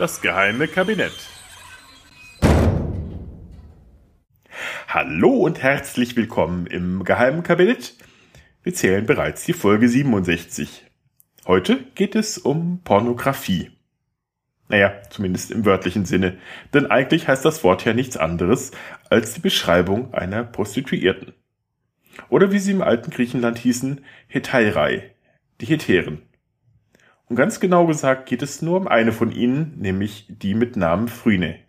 Das geheime Kabinett. Hallo und herzlich willkommen im geheimen Kabinett. Wir zählen bereits die Folge 67. Heute geht es um Pornografie. Naja, zumindest im wörtlichen Sinne, denn eigentlich heißt das Wort ja nichts anderes als die Beschreibung einer Prostituierten. Oder wie sie im alten Griechenland hießen, Hetairai, die Heteren. Und ganz genau gesagt geht es nur um eine von ihnen, nämlich die mit Namen Phryne.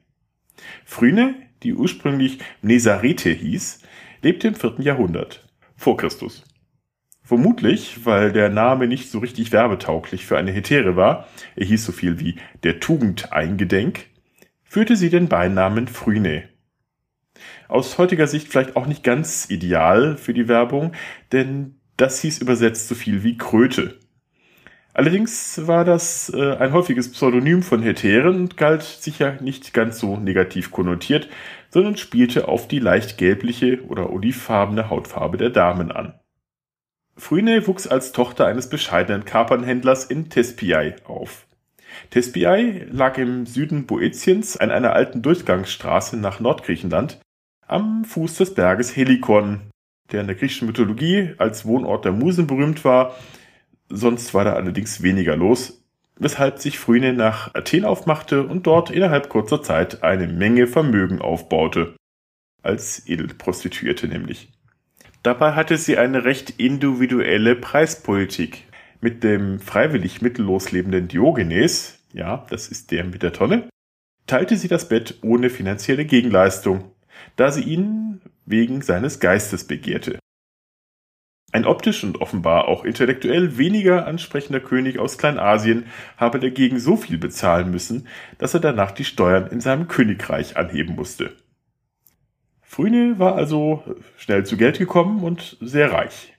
Phryne, die ursprünglich Nesarete hieß, lebte im vierten Jahrhundert vor Christus. Vermutlich, weil der Name nicht so richtig werbetauglich für eine Hetäre war, er hieß so viel wie der Tugend eingedenk, führte sie den Beinamen Phryne. Aus heutiger Sicht vielleicht auch nicht ganz ideal für die Werbung, denn das hieß übersetzt so viel wie Kröte. Allerdings war das äh, ein häufiges Pseudonym von Hetären und galt sicher nicht ganz so negativ konnotiert, sondern spielte auf die leicht gelbliche oder olivfarbene Hautfarbe der Damen an. Phryne wuchs als Tochter eines bescheidenen Kapernhändlers in Thespiae auf. Thespiae lag im Süden Boetiens an einer alten Durchgangsstraße nach Nordgriechenland am Fuß des Berges Helikon, der in der griechischen Mythologie als Wohnort der Musen berühmt war. Sonst war da allerdings weniger los, weshalb sich Phryne nach Athen aufmachte und dort innerhalb kurzer Zeit eine Menge Vermögen aufbaute. Als Edelprostituierte nämlich. Dabei hatte sie eine recht individuelle Preispolitik. Mit dem freiwillig mittellos lebenden Diogenes, ja, das ist der mit der Tonne, teilte sie das Bett ohne finanzielle Gegenleistung, da sie ihn wegen seines Geistes begehrte. Ein optisch und offenbar auch intellektuell weniger ansprechender König aus Kleinasien habe dagegen so viel bezahlen müssen, dass er danach die Steuern in seinem Königreich anheben musste. Phryne war also schnell zu Geld gekommen und sehr reich.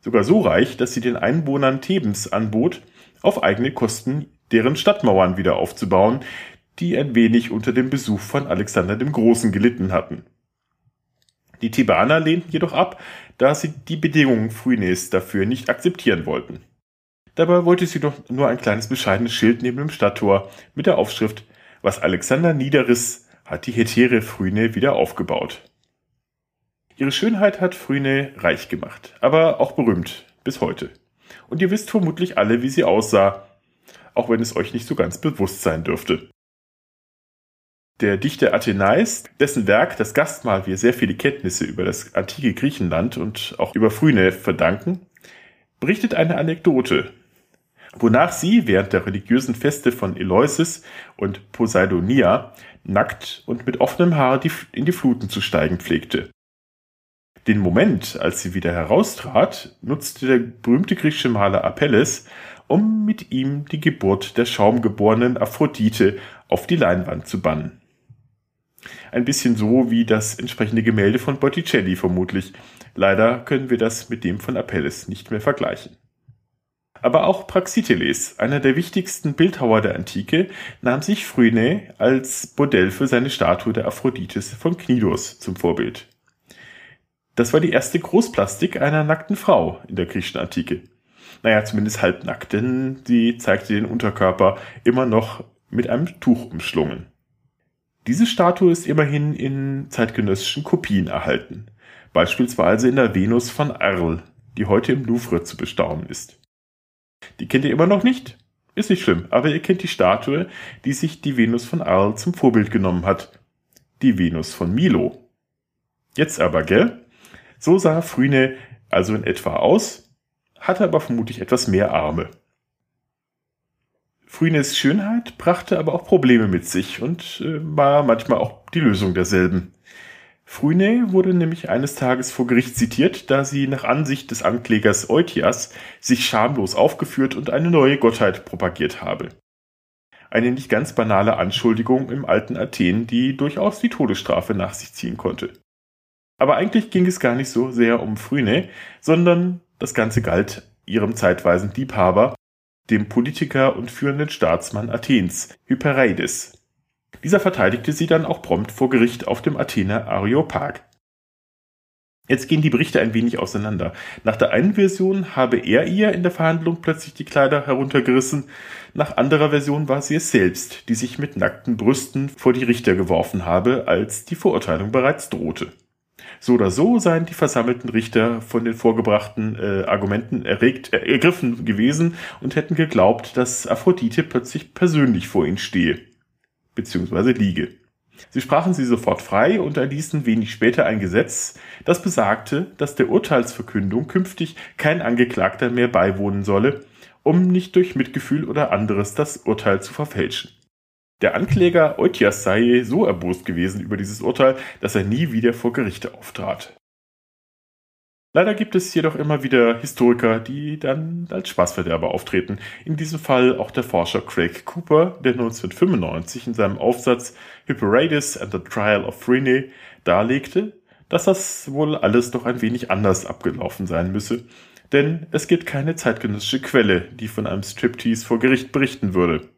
Sogar so reich, dass sie den Einwohnern Thebens anbot, auf eigene Kosten deren Stadtmauern wieder aufzubauen, die ein wenig unter dem Besuch von Alexander dem Großen gelitten hatten. Die Thebaner lehnten jedoch ab, da sie die Bedingungen Phrynes dafür nicht akzeptieren wollten. Dabei wollte sie doch nur ein kleines bescheidenes Schild neben dem Stadttor mit der Aufschrift Was Alexander niederriss, hat die Hetäre Phryne wieder aufgebaut. Ihre Schönheit hat Phryne reich gemacht, aber auch berühmt, bis heute. Und ihr wisst vermutlich alle, wie sie aussah, auch wenn es euch nicht so ganz bewusst sein dürfte. Der Dichter Athenais, dessen Werk das Gastmahl wir sehr viele Kenntnisse über das antike Griechenland und auch über Phryne verdanken, berichtet eine Anekdote, wonach sie während der religiösen Feste von Eleusis und Poseidonia nackt und mit offenem Haar in die Fluten zu steigen pflegte. Den Moment, als sie wieder heraustrat, nutzte der berühmte griechische Maler Apelles, um mit ihm die Geburt der schaumgeborenen Aphrodite auf die Leinwand zu bannen. Ein bisschen so wie das entsprechende Gemälde von Botticelli vermutlich. Leider können wir das mit dem von Apelles nicht mehr vergleichen. Aber auch Praxiteles, einer der wichtigsten Bildhauer der Antike, nahm sich Phryne als Modell für seine Statue der Aphrodites von Knidos zum Vorbild. Das war die erste Großplastik einer nackten Frau in der griechischen Antike. Naja, zumindest halbnackt, denn sie zeigte den Unterkörper immer noch mit einem Tuch umschlungen. Diese Statue ist immerhin in zeitgenössischen Kopien erhalten, beispielsweise in der Venus von Arles, die heute im Louvre zu bestaunen ist. Die kennt ihr immer noch nicht? Ist nicht schlimm, aber ihr kennt die Statue, die sich die Venus von Arles zum Vorbild genommen hat. Die Venus von Milo. Jetzt aber, gell? So sah Phryne also in etwa aus, hatte aber vermutlich etwas mehr Arme. Phrynes Schönheit brachte aber auch Probleme mit sich und äh, war manchmal auch die Lösung derselben. Phryne wurde nämlich eines Tages vor Gericht zitiert, da sie nach Ansicht des Anklägers Eutias sich schamlos aufgeführt und eine neue Gottheit propagiert habe. Eine nicht ganz banale Anschuldigung im alten Athen, die durchaus die Todesstrafe nach sich ziehen konnte. Aber eigentlich ging es gar nicht so sehr um Phryne, sondern das Ganze galt ihrem zeitweisen Liebhaber, dem Politiker und führenden Staatsmann Athens, Hypereides. Dieser verteidigte sie dann auch prompt vor Gericht auf dem Athener Areopag. Jetzt gehen die Berichte ein wenig auseinander. Nach der einen Version habe er ihr in der Verhandlung plötzlich die Kleider heruntergerissen. Nach anderer Version war sie es selbst, die sich mit nackten Brüsten vor die Richter geworfen habe, als die Verurteilung bereits drohte. So oder so seien die versammelten Richter von den vorgebrachten äh, Argumenten erregt, äh, ergriffen gewesen und hätten geglaubt, dass Aphrodite plötzlich persönlich vor ihnen stehe, beziehungsweise liege. Sie sprachen sie sofort frei und erließen wenig später ein Gesetz, das besagte, dass der Urteilsverkündung künftig kein Angeklagter mehr beiwohnen solle, um nicht durch Mitgefühl oder anderes das Urteil zu verfälschen. Der Ankläger Eutias sei so erbost gewesen über dieses Urteil, dass er nie wieder vor Gerichte auftrat. Leider gibt es jedoch immer wieder Historiker, die dann als Spaßverderber auftreten. In diesem Fall auch der Forscher Craig Cooper, der 1995 in seinem Aufsatz Hyperides and the Trial of Phryne darlegte, dass das wohl alles doch ein wenig anders abgelaufen sein müsse, denn es gibt keine zeitgenössische Quelle, die von einem Striptease vor Gericht berichten würde.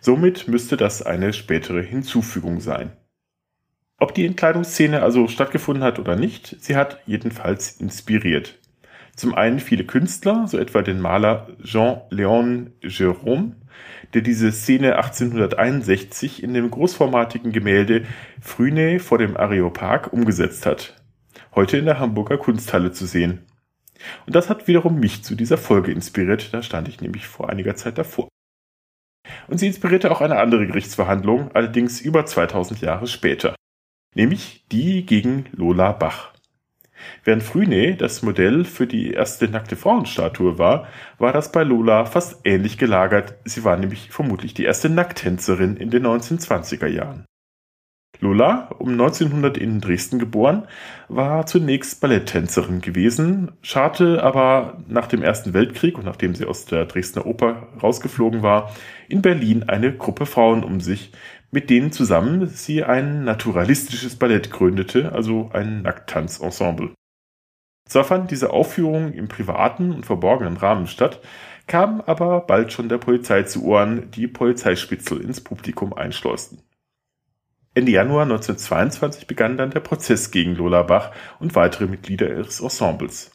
Somit müsste das eine spätere Hinzufügung sein. Ob die Entkleidungsszene also stattgefunden hat oder nicht, sie hat jedenfalls inspiriert. Zum einen viele Künstler, so etwa den Maler Jean-Léon Gérôme, der diese Szene 1861 in dem großformatigen Gemälde Phryne vor dem Areopag umgesetzt hat. Heute in der Hamburger Kunsthalle zu sehen. Und das hat wiederum mich zu dieser Folge inspiriert, da stand ich nämlich vor einiger Zeit davor. Und sie inspirierte auch eine andere Gerichtsverhandlung, allerdings über 2000 Jahre später nämlich die gegen Lola Bach. Während Phryne das Modell für die erste nackte Frauenstatue war, war das bei Lola fast ähnlich gelagert. Sie war nämlich vermutlich die erste Nacktänzerin in den 1920er Jahren. Lola, um 1900 in Dresden geboren, war zunächst Balletttänzerin gewesen, scharte aber nach dem Ersten Weltkrieg und nachdem sie aus der Dresdner Oper rausgeflogen war, in Berlin eine Gruppe Frauen um sich, mit denen zusammen sie ein naturalistisches Ballett gründete, also ein Nacktanzensemble. Zwar fand diese Aufführung im privaten und verborgenen Rahmen statt, kam aber bald schon der Polizei zu Ohren, die Polizeispitzel ins Publikum einschleusten. Ende Januar 1922 begann dann der Prozess gegen Lola Bach und weitere Mitglieder ihres Ensembles.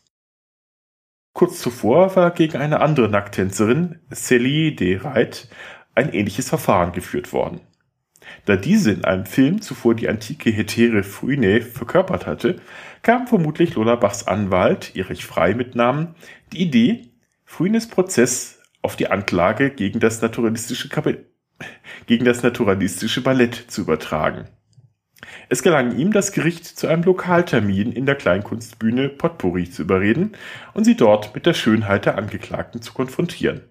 Kurz zuvor war gegen eine andere Nackttänzerin, Celie de Reit, ein ähnliches Verfahren geführt worden. Da diese in einem Film zuvor die antike Hetäre Phryne verkörpert hatte, kam vermutlich Lola Bachs Anwalt, Erich Frei mit Namen, die Idee, Phrynes Prozess auf die Anklage gegen das naturalistische, Kap gegen das naturalistische Ballett zu übertragen. Es gelang ihm, das Gericht zu einem Lokaltermin in der Kleinkunstbühne Potpourri zu überreden und sie dort mit der Schönheit der Angeklagten zu konfrontieren.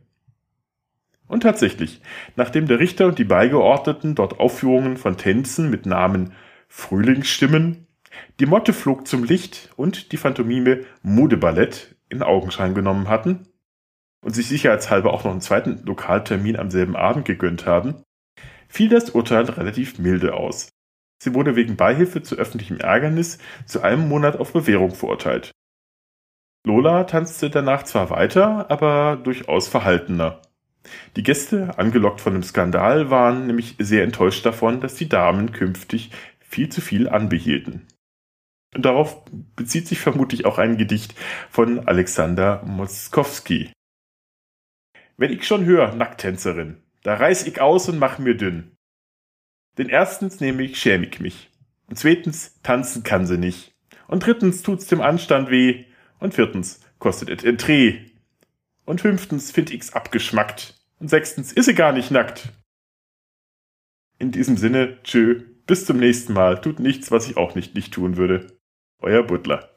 Und tatsächlich, nachdem der Richter und die Beigeordneten dort Aufführungen von Tänzen mit Namen Frühlingsstimmen, die Motte flog zum Licht und die Phantomime Modeballett in Augenschein genommen hatten und sich sicherheitshalber auch noch einen zweiten Lokaltermin am selben Abend gegönnt haben, fiel das Urteil relativ milde aus. Sie wurde wegen Beihilfe zu öffentlichem Ärgernis zu einem Monat auf Bewährung verurteilt. Lola tanzte danach zwar weiter, aber durchaus verhaltener. Die Gäste, angelockt von dem Skandal, waren nämlich sehr enttäuscht davon, dass die Damen künftig viel zu viel anbehielten. Und darauf bezieht sich vermutlich auch ein Gedicht von Alexander Moskowski. Wenn ich schon höre, Nacktänzerin, da reiß ich aus und mach mir dünn. Denn erstens schäm ich mich. Und zweitens, tanzen kann sie nicht. Und drittens tut's dem Anstand weh. Und viertens, kostet et Entree. Und fünftens find ich's abgeschmackt. Und sechstens ist sie gar nicht nackt. In diesem Sinne, tschö, bis zum nächsten Mal. Tut nichts, was ich auch nicht nicht tun würde. Euer Butler.